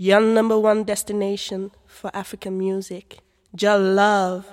Your number one destination for African music. Your love.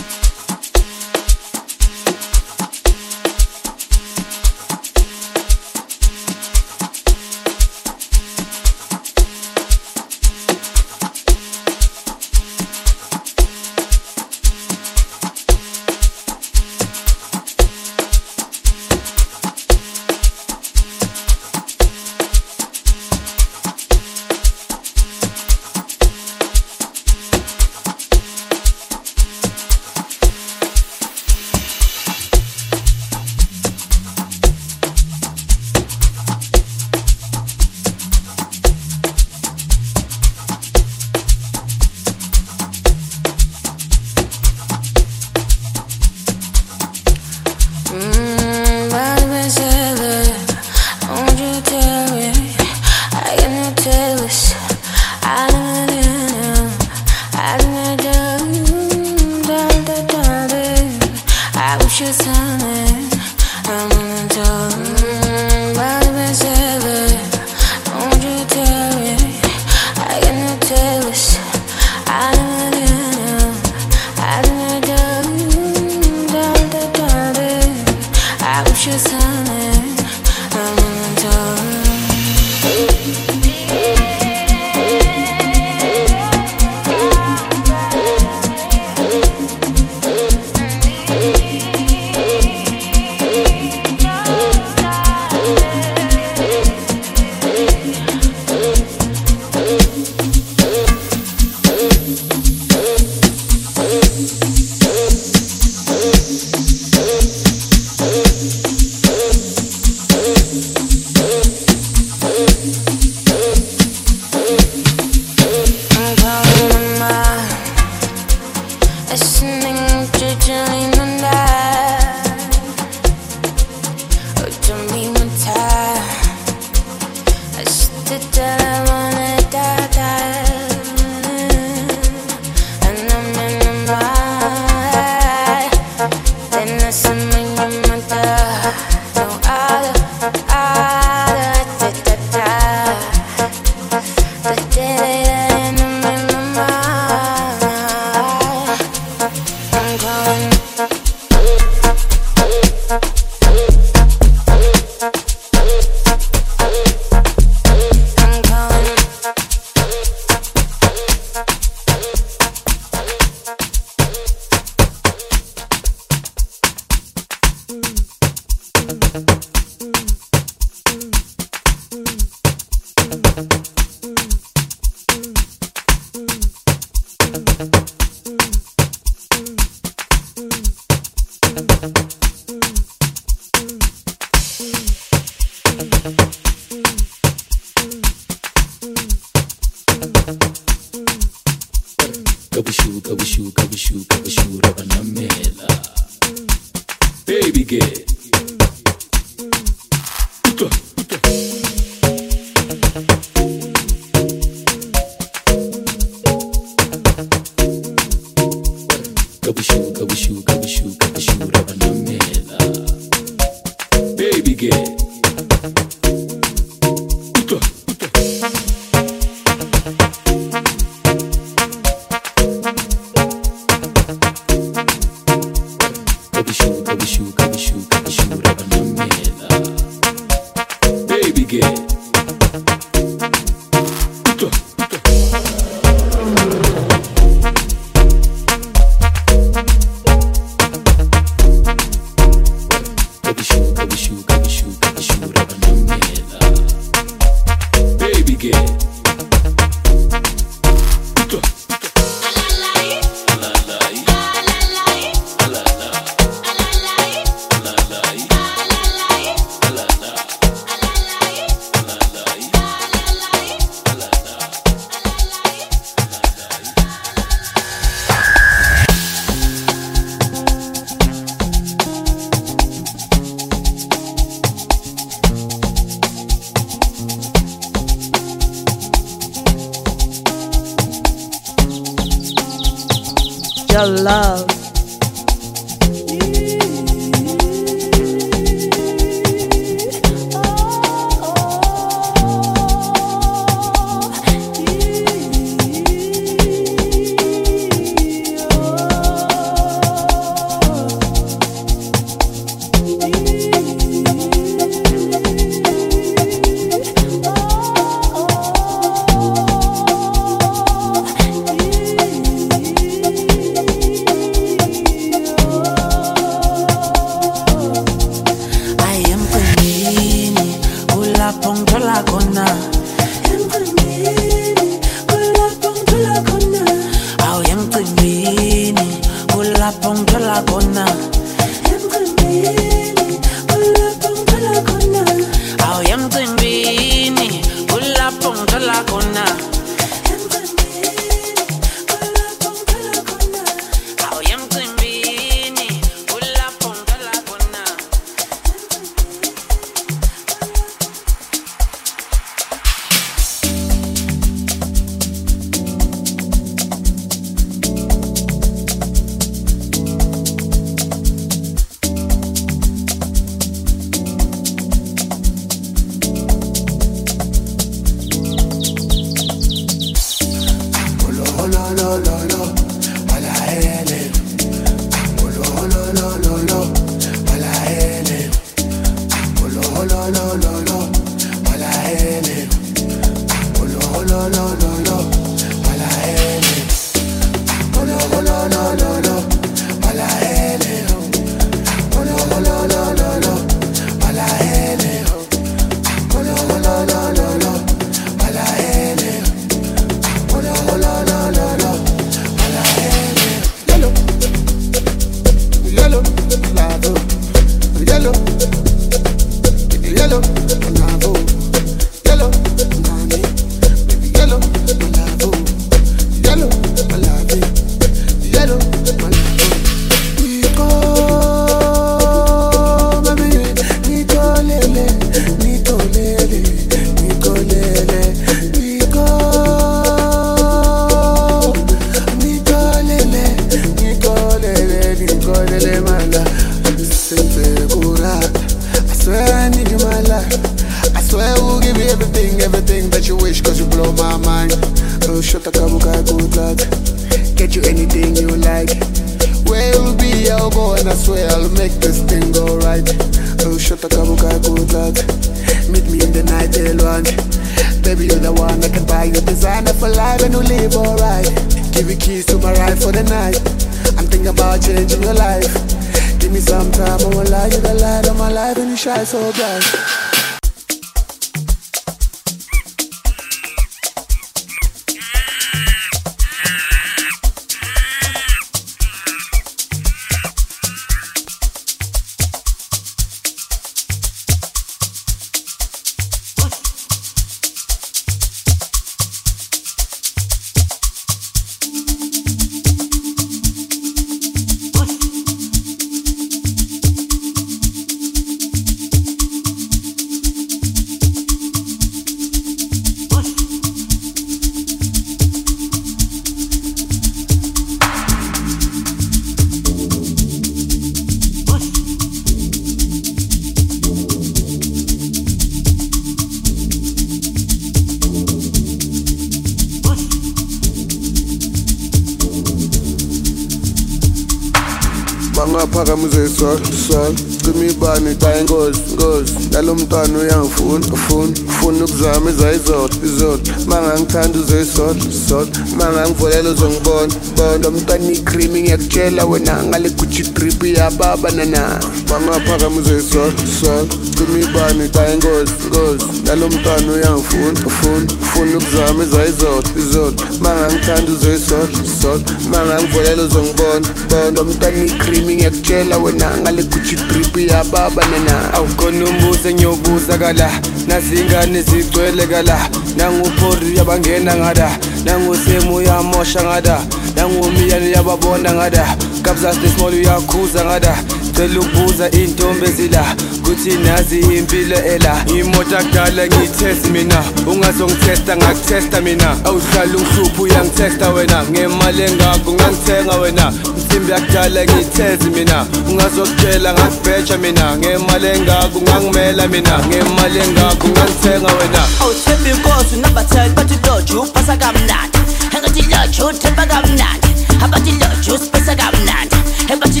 Bana paramızı sor sor cima ibani xa ingozi ngozi nalo mntwana uyangifuna ufuna ufuna ukuzama izayizolo izolo mangangithanda uzoyisolo solo mangangivolela uzongibona bona lo mntwana ikrimi ngiyakutshela wena ngale gucci drip iyababa nana. Bangaphakamise sol sol cima ibani xa ingozi ngozi nalo mntwana uyangifuna ufuna ufuna ukuzama izayizolo izolo mangangithanda uzoyisolo solo mangangivolela uzongibona bona lo mntwana ikrimi ngiyakutshela wena ngale gucci drip iyababa nana awukhona umbuzo engiyobuza kala nazingane zigcwele kala. Nanguphori yabangena ngada. Nangusemu uyamosha ngada. Nangumiyane yababona ngada. Kabzas nesmall uyakhuza ngada. Cela ukubuza intombi ezila kuthi nazi impilo ela. Imoto akudala ngiyithesti mina. Ungazongithesta ngakuthesta mina. Awuhlala ungihlupha uyangithesta wena. Ngemali engakho ngangithenga wena. Insimbi yakudala ngiyithezi mina. Ungazokutshela ngakubheja mina. Ngemali engakho ngangimela mina. Ngemali engakho ngangithenga wena. Awuthemba inkosi unabatheli bathi loju upasa kamnandi. Engathi loju uthemba kamnandi abathi loju usipesa kamnandi. Ebathi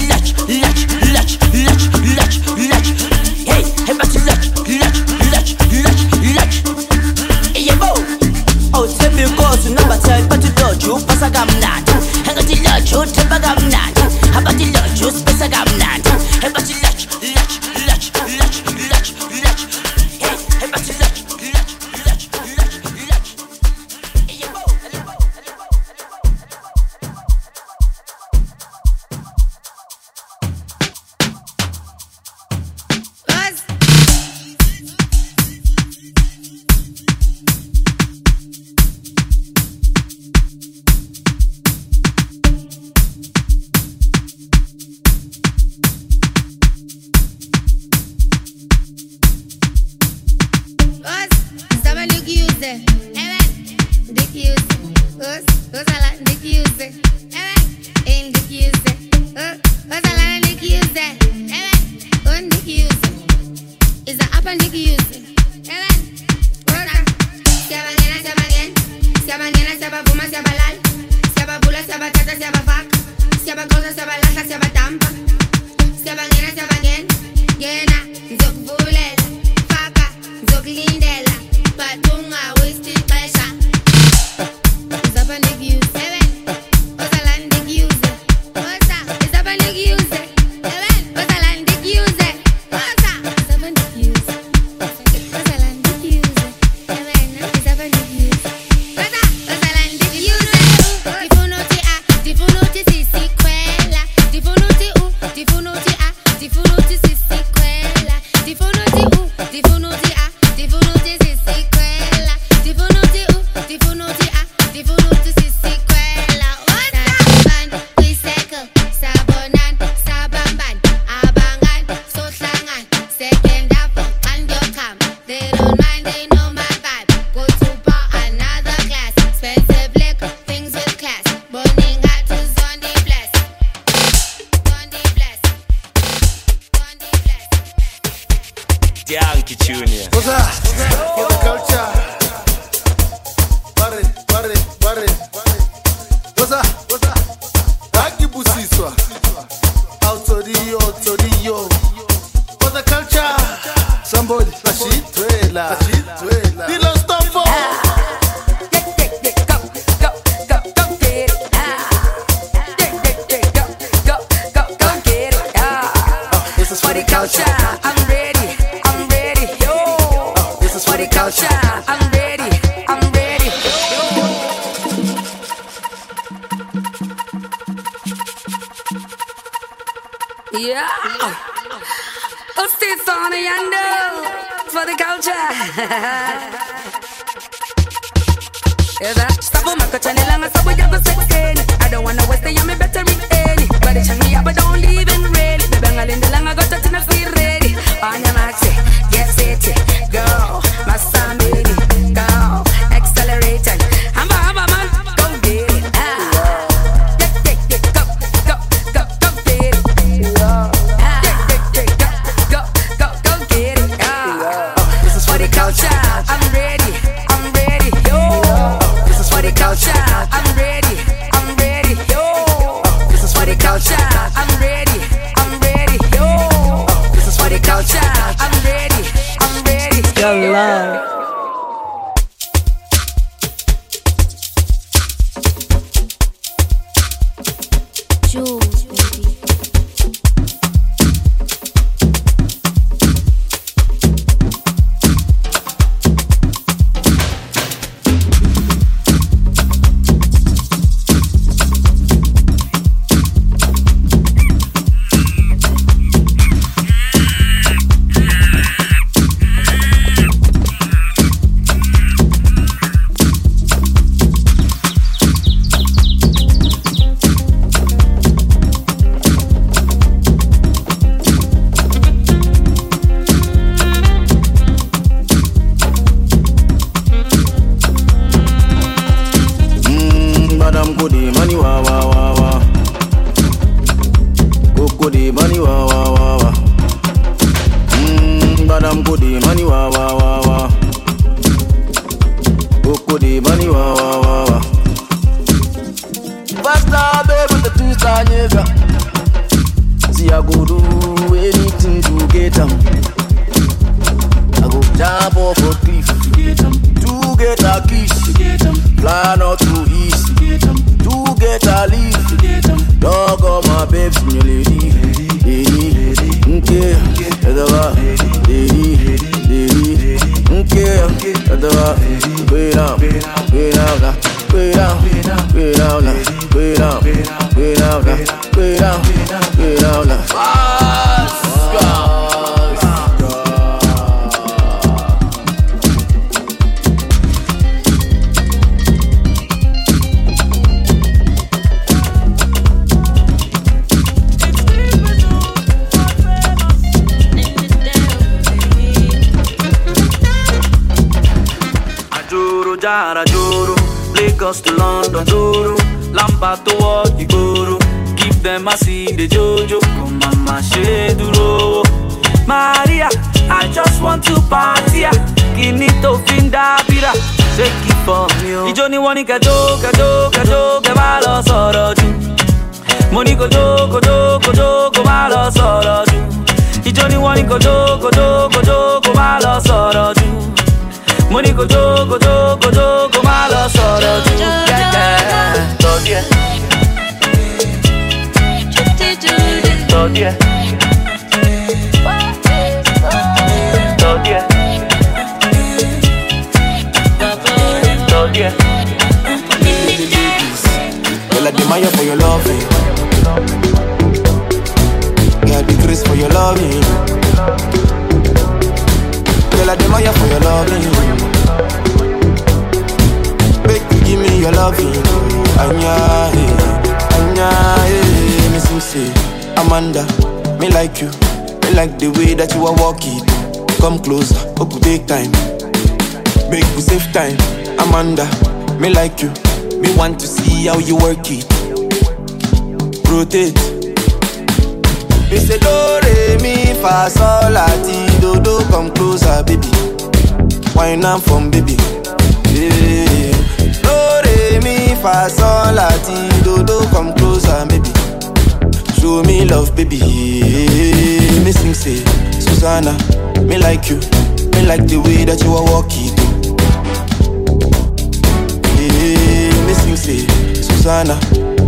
lokhu pasa kamnandi angathi lotsho uthemba kamnandi abathi lo Yankee Junior. What's up? For the culture. Barry, Barry, Barry. What's up? What's up? Kilimanjara Joro Lagos to London Joro Lamba to Igboro Give them a seed, the Jojo. Come mama Sheduro Maria I just want to party Kini to finda bira Shake it for me Ijo ni woni kajo kajo kajo Ke ba lọ sọ̀rọ̀ jù Mo ní kojo kojo kojo Ko má Ijo ni woni kojo kojo kojo Ko má kẹ́kẹ́ tọ́jú ẹ̀ tọ́jú ẹ̀ tọ́jú ẹ̀ tọ́jú ẹ̀. Girl, I admire for your loving. Girl, be grace for your loving. Girl, I admire for your loving. Make you give me your loving. Anya, eh, Anya, eh, me sing say, Amanda, me like you. Me like the way that you are walking. Come closer, hope we take time. Make we save time. Amanda, me like you. Me want to see how you work it. Rotate. Me say do re mi fa sol la ti do do come closer baby. Wine am from baby. Yeah. Do re mi fa sol la ti do do come closer baby. Show me love baby. Me sing say Susanna, me like you. Me like the way that you are walking. Yeah, me say Susanna,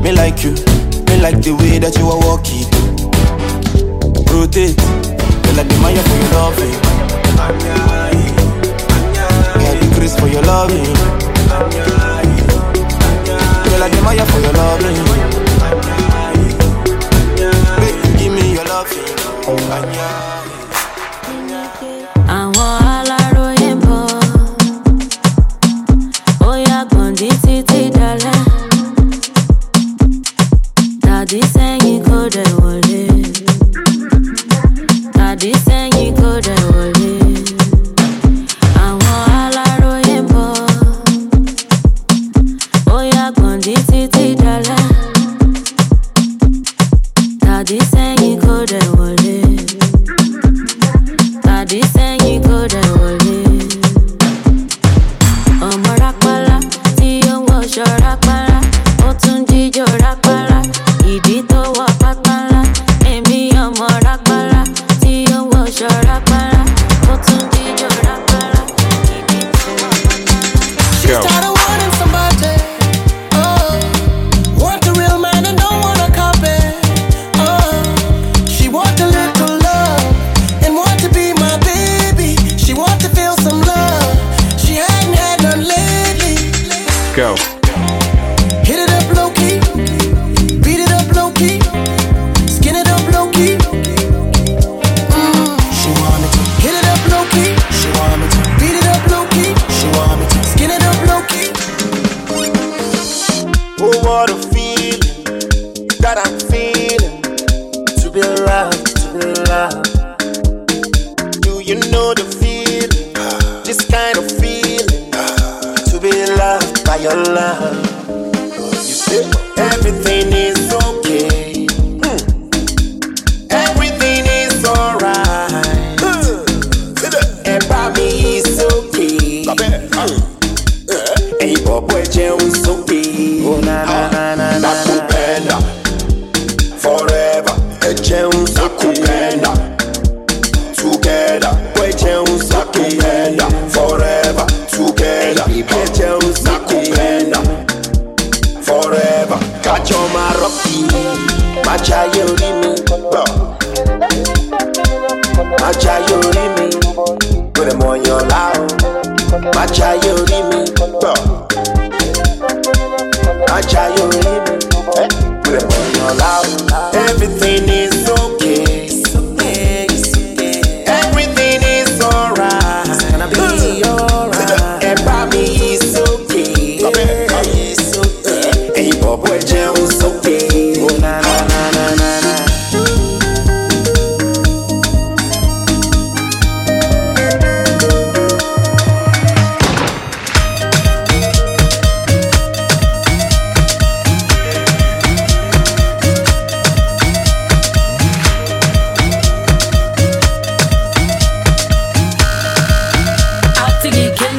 me like you, me like the way that you are walking. Rotate, girl I admire for your loving. Girl, grace for your loving. Girl I admire for your loving. Baby, give me your loving.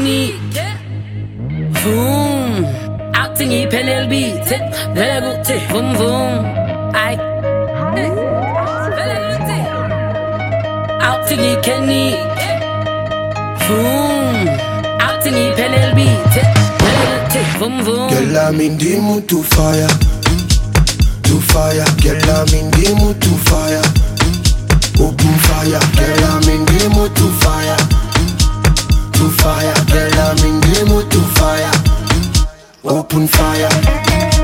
unique. Vroom. Acting ipelel biti Vele guti Vroom vroom. Ay Vele guti Acting ikenik Vroom. Acting ipelel biti Vele guti Vroom vroom. Girl I'm in the mood to fire. To fire. Girl I'm in the mood to fire. Open fire. Girl I'm in the mood to fire to fire. Girl, I'm in the mood to fire, open fire.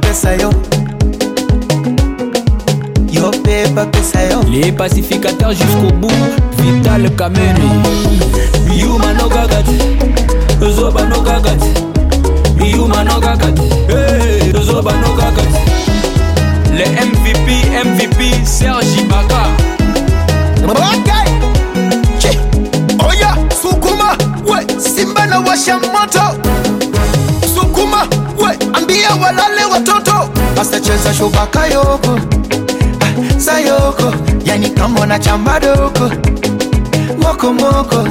Pesa yo. Yobeba pesa yo. Les pacificateurs jusqu'au bout vital kameni. Yuma no kakati zoba no kakati yuma no kakati hey, zoba no kakati le mvp mvp serge ibaka Okay. Chi. Oya, sukuma, we, simba na washa moto. Sukuma, walale watoto. wasacheza shubaka yoko ah, sayoko. Yani kama na chamba doko. Moko moko.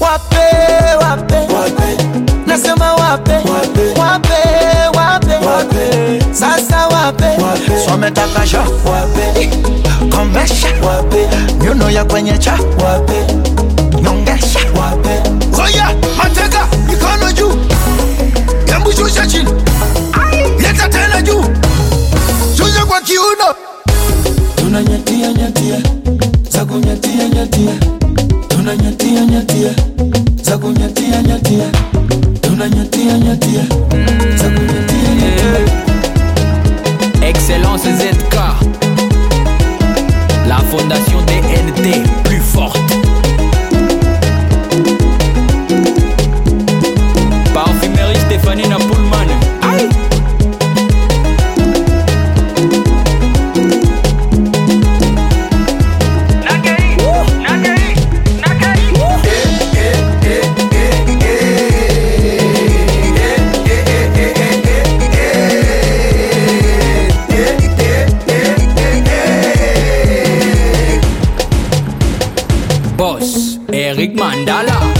Wape wape, wape. nasema wape. Wape. Wape, wape. sasa wape, wape. swametakasha. Wape. Komesha. Wape. Nyuno ya kwenye cha. Wape. Nyongesha. Wape Oya, mateka, mikono juu. Hebu shusha chini. Leta tena juu. Shusha kwa kiuno. tunanyatia nyatia za kunyatia nyatia tunanyatia nyatia za kunyatia nyatia tunanyatia nyatia za kunyatia nyatia excellence zk la fondation dnt plus forte Stefanina Pullman. Ay. Boss, Eric Mandala.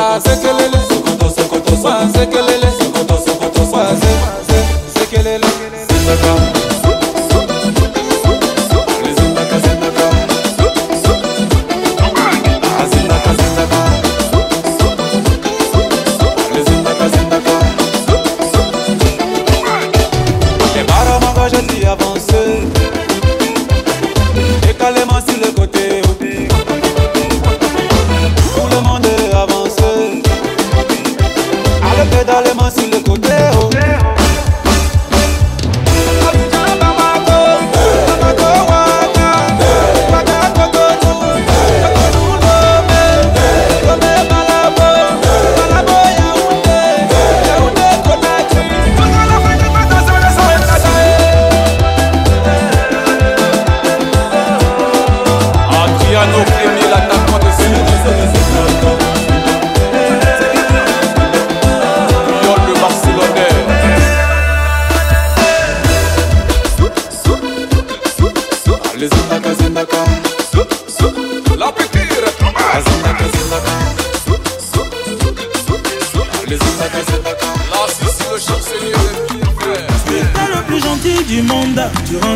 hace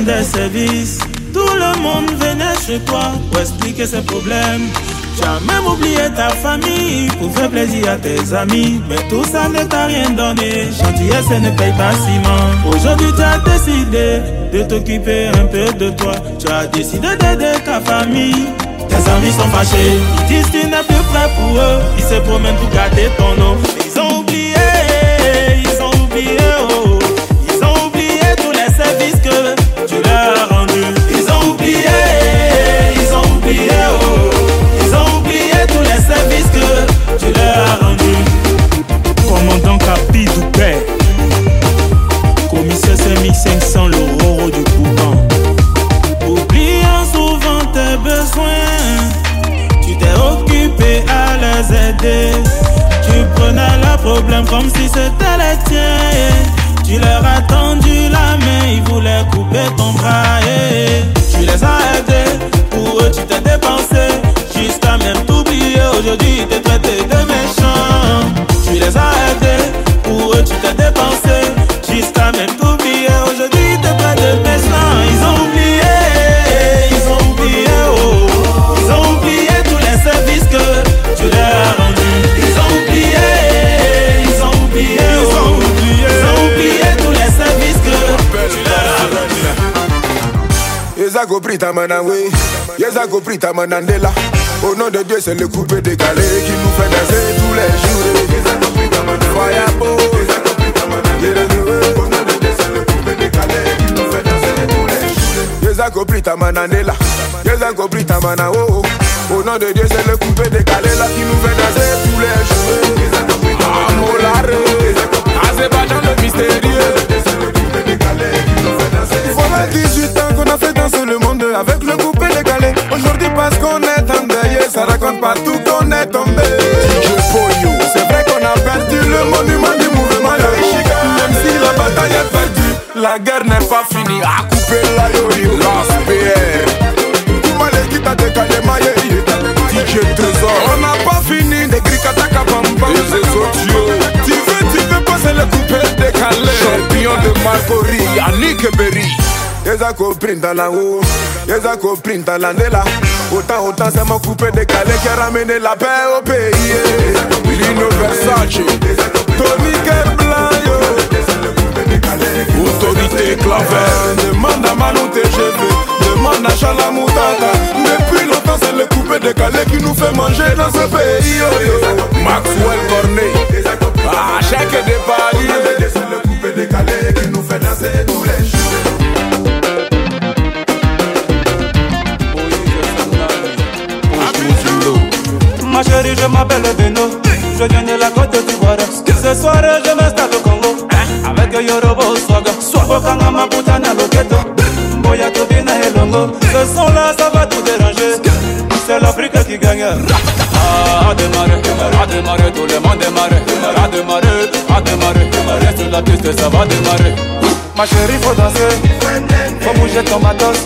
rendais service. Tout le monde venait chez toi pour expliquer ses problèmes. Tu as même oublié ta famille pour faire plaisir à tes amis. Mais tout ça ne t'a rien donné. Gentillesse ne paye pas ciment. Aujourd'hui, tu as décidé de t'occuper un peu de toi. Tu as décidé d'aider ta famille. Tes amis sont fâchés. Ils disent tu n'es plus prêt pour eux. Ils se promènent pour garder ton nom. Ils ont oublié, ils ont oublié. Comme si c'était les tiens. Tu leur as tendu la main, ils voulaient couper ton bras. eh. Tu les as aidés, pour eux tu t'es dépensé. Jusqu'à même t'oublier, aujourd'hui ils te traitent de méchant. Tu les as aidés, rendus. Yeza compris ta manawe, Yeza compris ta manandela. Au nom de Dieu, c'est le coupé décalé qui nous fait danser tous les jours. Yeza compris ta manawe, Yeza compris ta manandela. Au nom de Dieu, c'est le coupé décalé qui nous fait danser tous les jours. Yeza compris ta manandela, Yeza compris ta manao. Au nom de Dieu, c'est le coupé décalé là qui nous fait danser tous les jours. Manandela. Azerbaïdjan le mystérieux. Voilà 18 ans qu'on a fait danser le monde avec le coupé décalé. Aujourd'hui, parce qu'on est endeuillé, ça raconte partout qu'on est tombé. C'est vrai qu'on a perdu le monument du mouvement de Ishika. Même si la bataille est perdue, la guerre n'est pas finie. À couper la yo, Las PR. Kumale qui t'a décalé, maïe. DJ Trésor, on n'a pas fini de gricataka bamba. Les tu veux, tu veux pas, c'est le coupé décalé. Champion de Marcory, Yannick Berry. Yeza compris dans la haut, Yeza compris dans la nela. Autant, autant, c'est mon coupé décalé qui a ramené la paix au pays. Lino Versace, Tony Keblayo. Autorité claver, demande à Manon TGV, demande à Chalamoutata. Depuis longtemps, c'est le coupé décalé qui nous fait manger dans ce pays. yo, yo. Maxwell Cornet, à chaque départ. C'est le coupé décalé qui nous fait chérie, je m'appelle Beno. Je viens de la côte d'Ivoire. Ce soir, je m'installe au Congo. Avec Yorobo Swaga. Bokanga Maputana Loketo. Boya Tobina et Longo. Ce son là, ça va tout déranger. C'est l'Afrique qui gagne. Ah, à démarrer, à démarrer, tout le monde démarrer. À démarrer, à démarrer. Reste la piste, ça va démarrer. Ma chérie, faut danser. Faut bouger ton matos.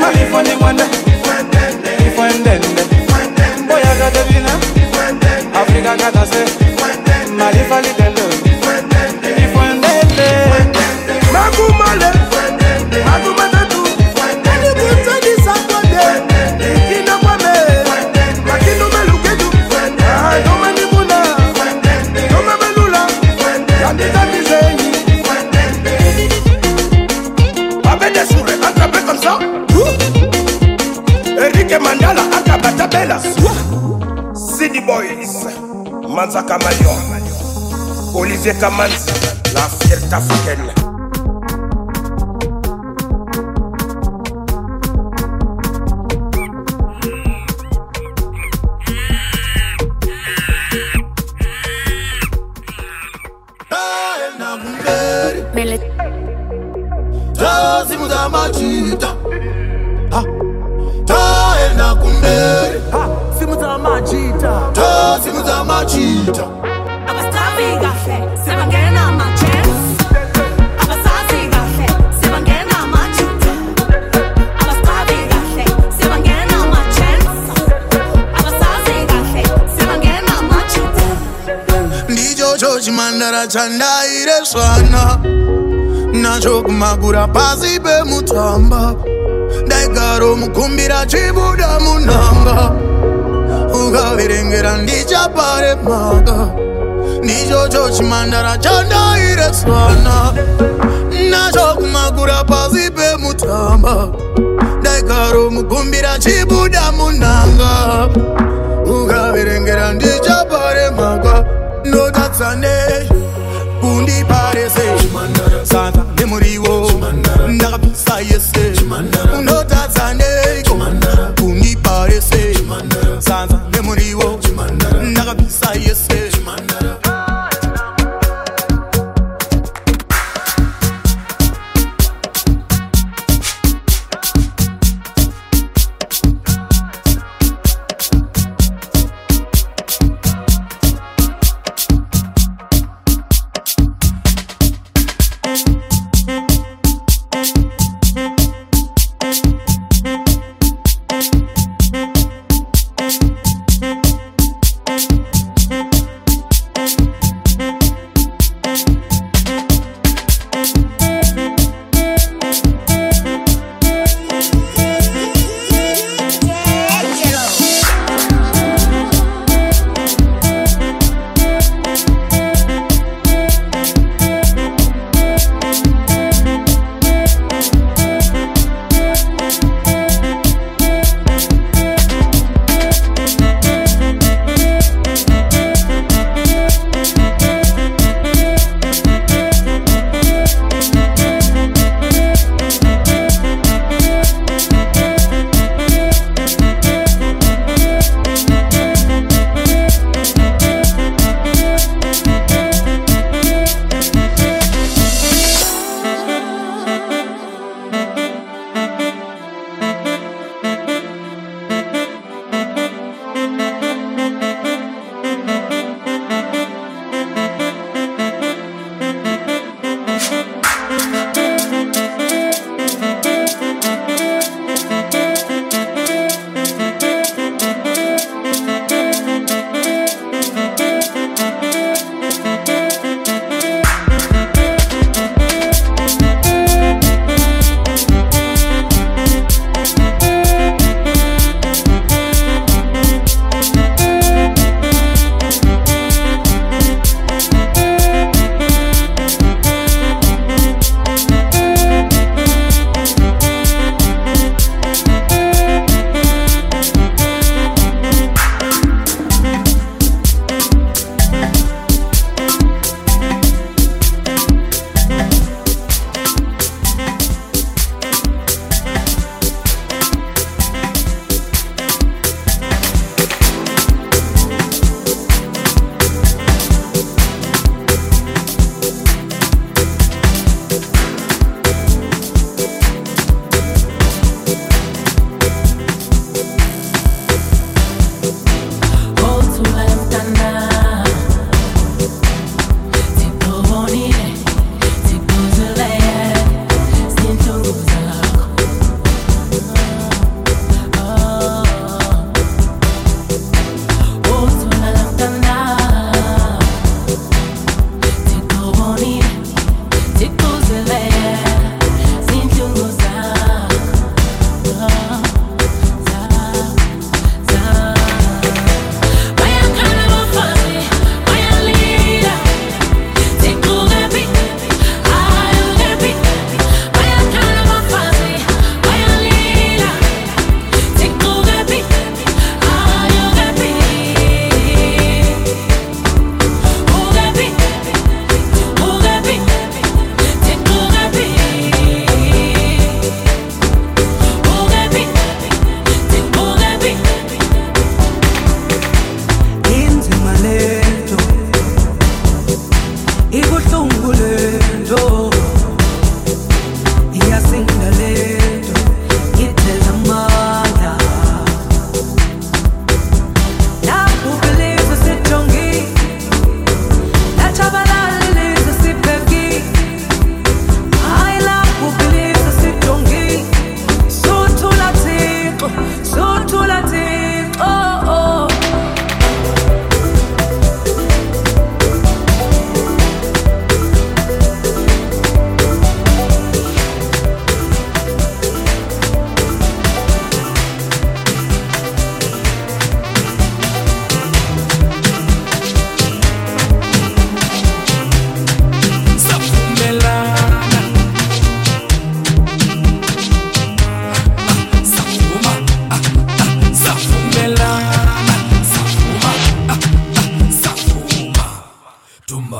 Mali, faut Boya Gadevina. Africa Gadase. Kamalion. Olivier Kamanzi, la fierté africaine. Chandaire swana nacho kumagura pasi pemutamba ndaigaro mukumbira chibuda munanga ukaverengera ndichapare maka ndichocho chimandara chandaire swana nacho kumagura pasi pemutamba ndaigaro mukumbira chibuda munanga ukaverengera ndichapare no that's a name bundi parese saka nemuriwo ndakapisa yese. Unotatsaneko bundi parese. Sanza nemuriwo ndakapisa yese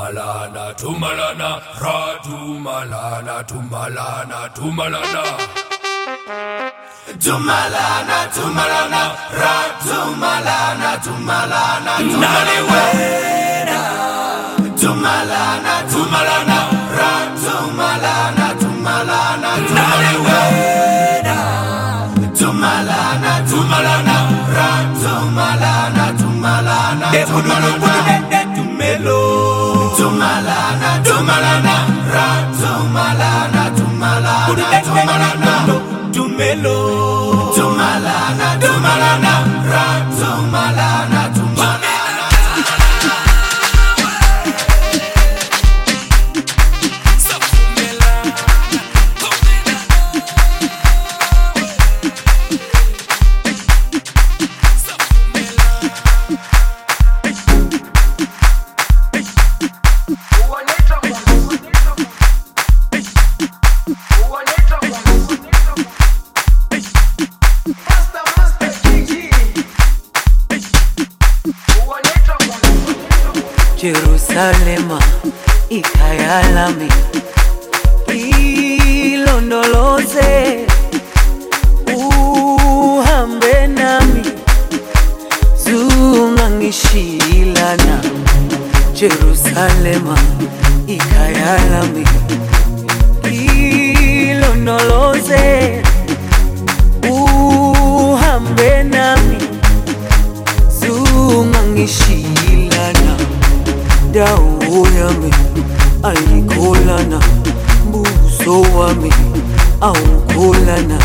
Tumalana, tumalana, ra tumalana, tumalana, tumalana. Tumalana, tumalana, ra tumalana, tumalana, tumalana. Tumalana, tumalana, ra tumalana, tumalana, tumalana. Tumalana, tumalana, ra tumalana, tumalana, tumalana. Tumelo. Dawo yami ayikholana buso wami awukholana.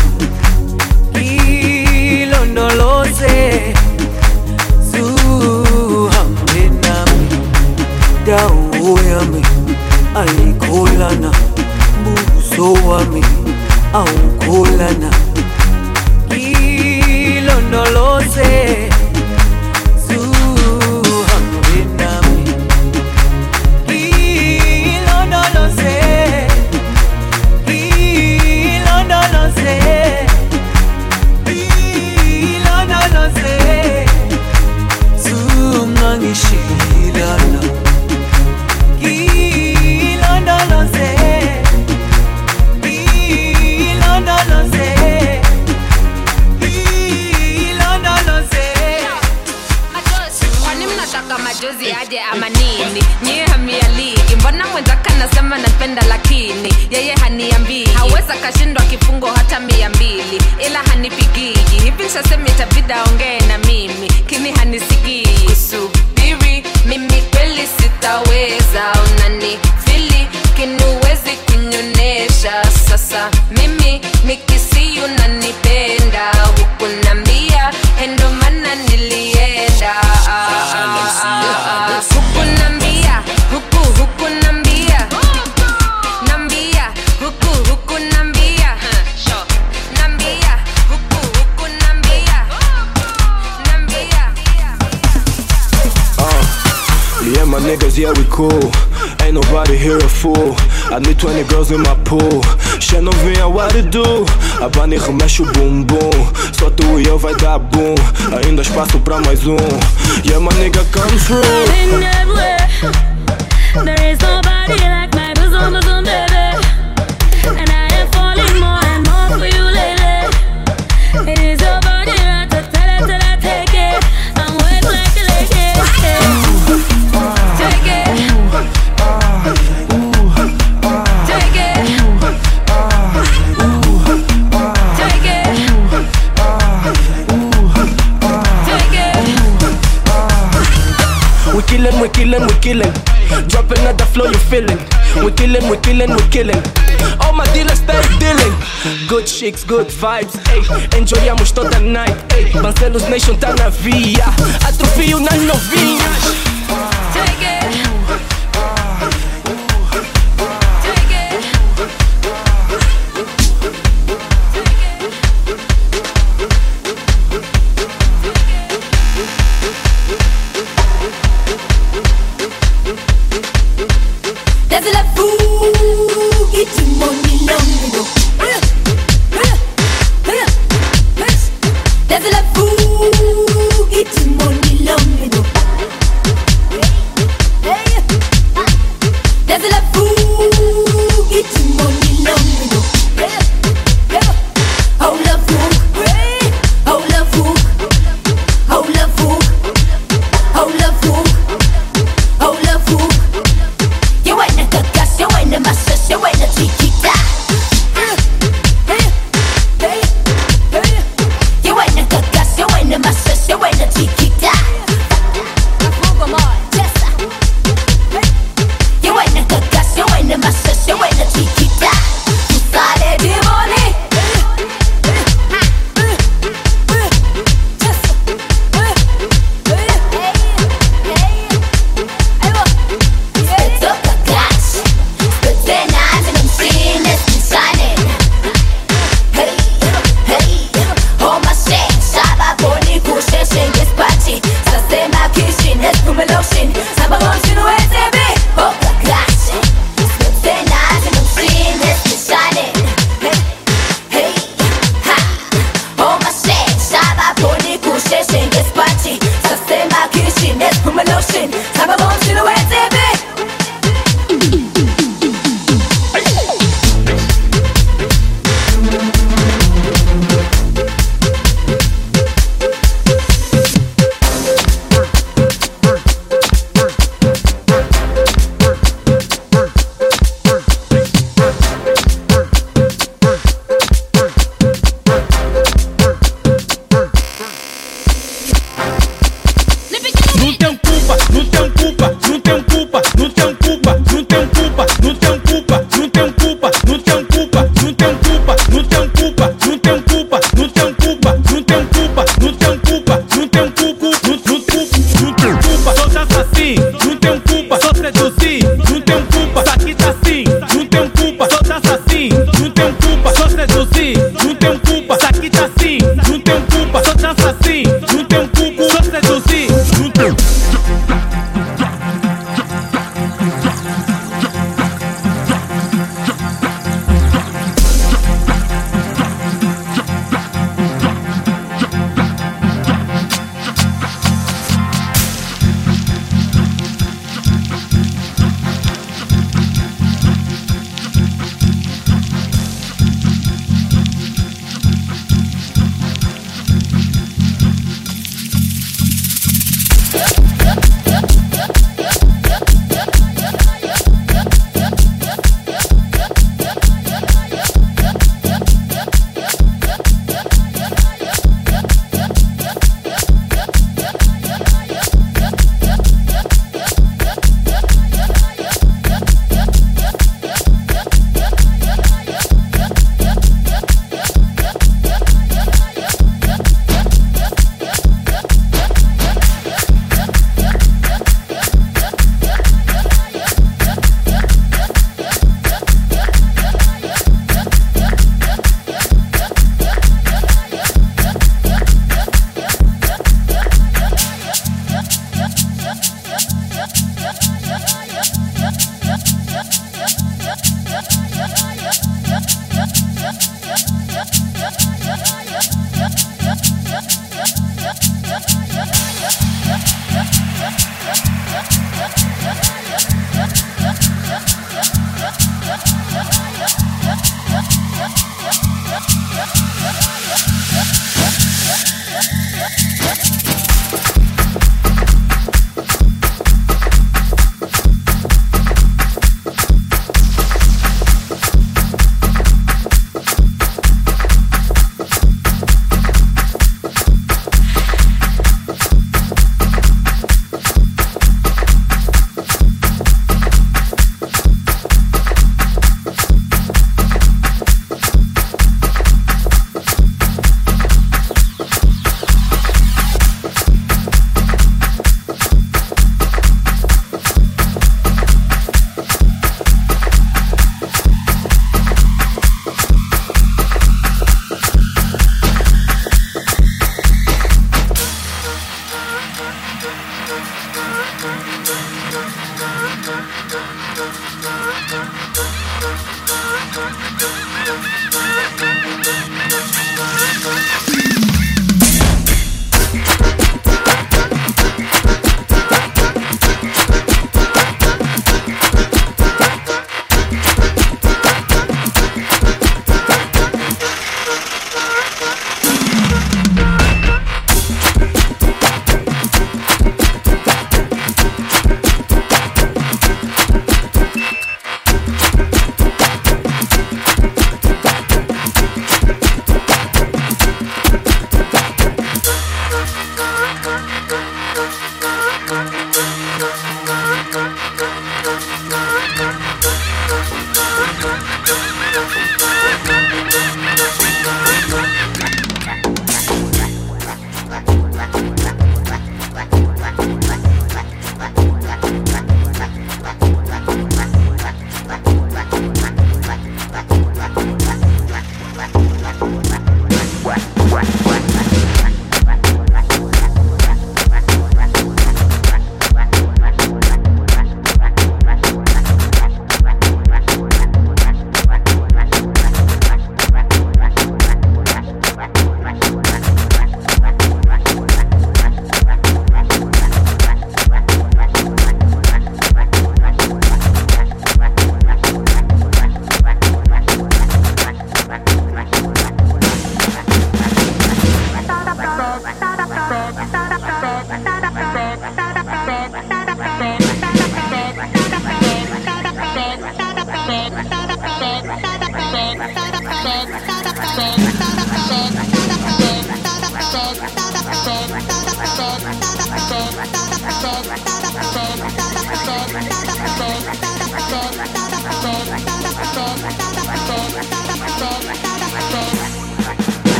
Ilondoloze zuhambe nami. Dawo yami ayikholana buso wami awukholana. Ilondoloze Sasa mitavidao ngee cool. Ain't nobody here a fool. I need 20 girls in my pool. Jij não vinha what to do. A Bunny remexe o bumbum. Só tu e eu vai dar boom. Ainda espaço pra mais um. Yeah, my nigga, come through. There is nobody like my bosom, bosom, we killin', we killin'. Dropping at the floor, you feelin'. We killin', we killin', we killin'. All my dealers stay dealing. Good chicks, good vibes, ey. Enjoyamos toda night, ey. Barcelos Nation tá na via. Atrofio nas novinhas.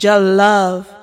Your love.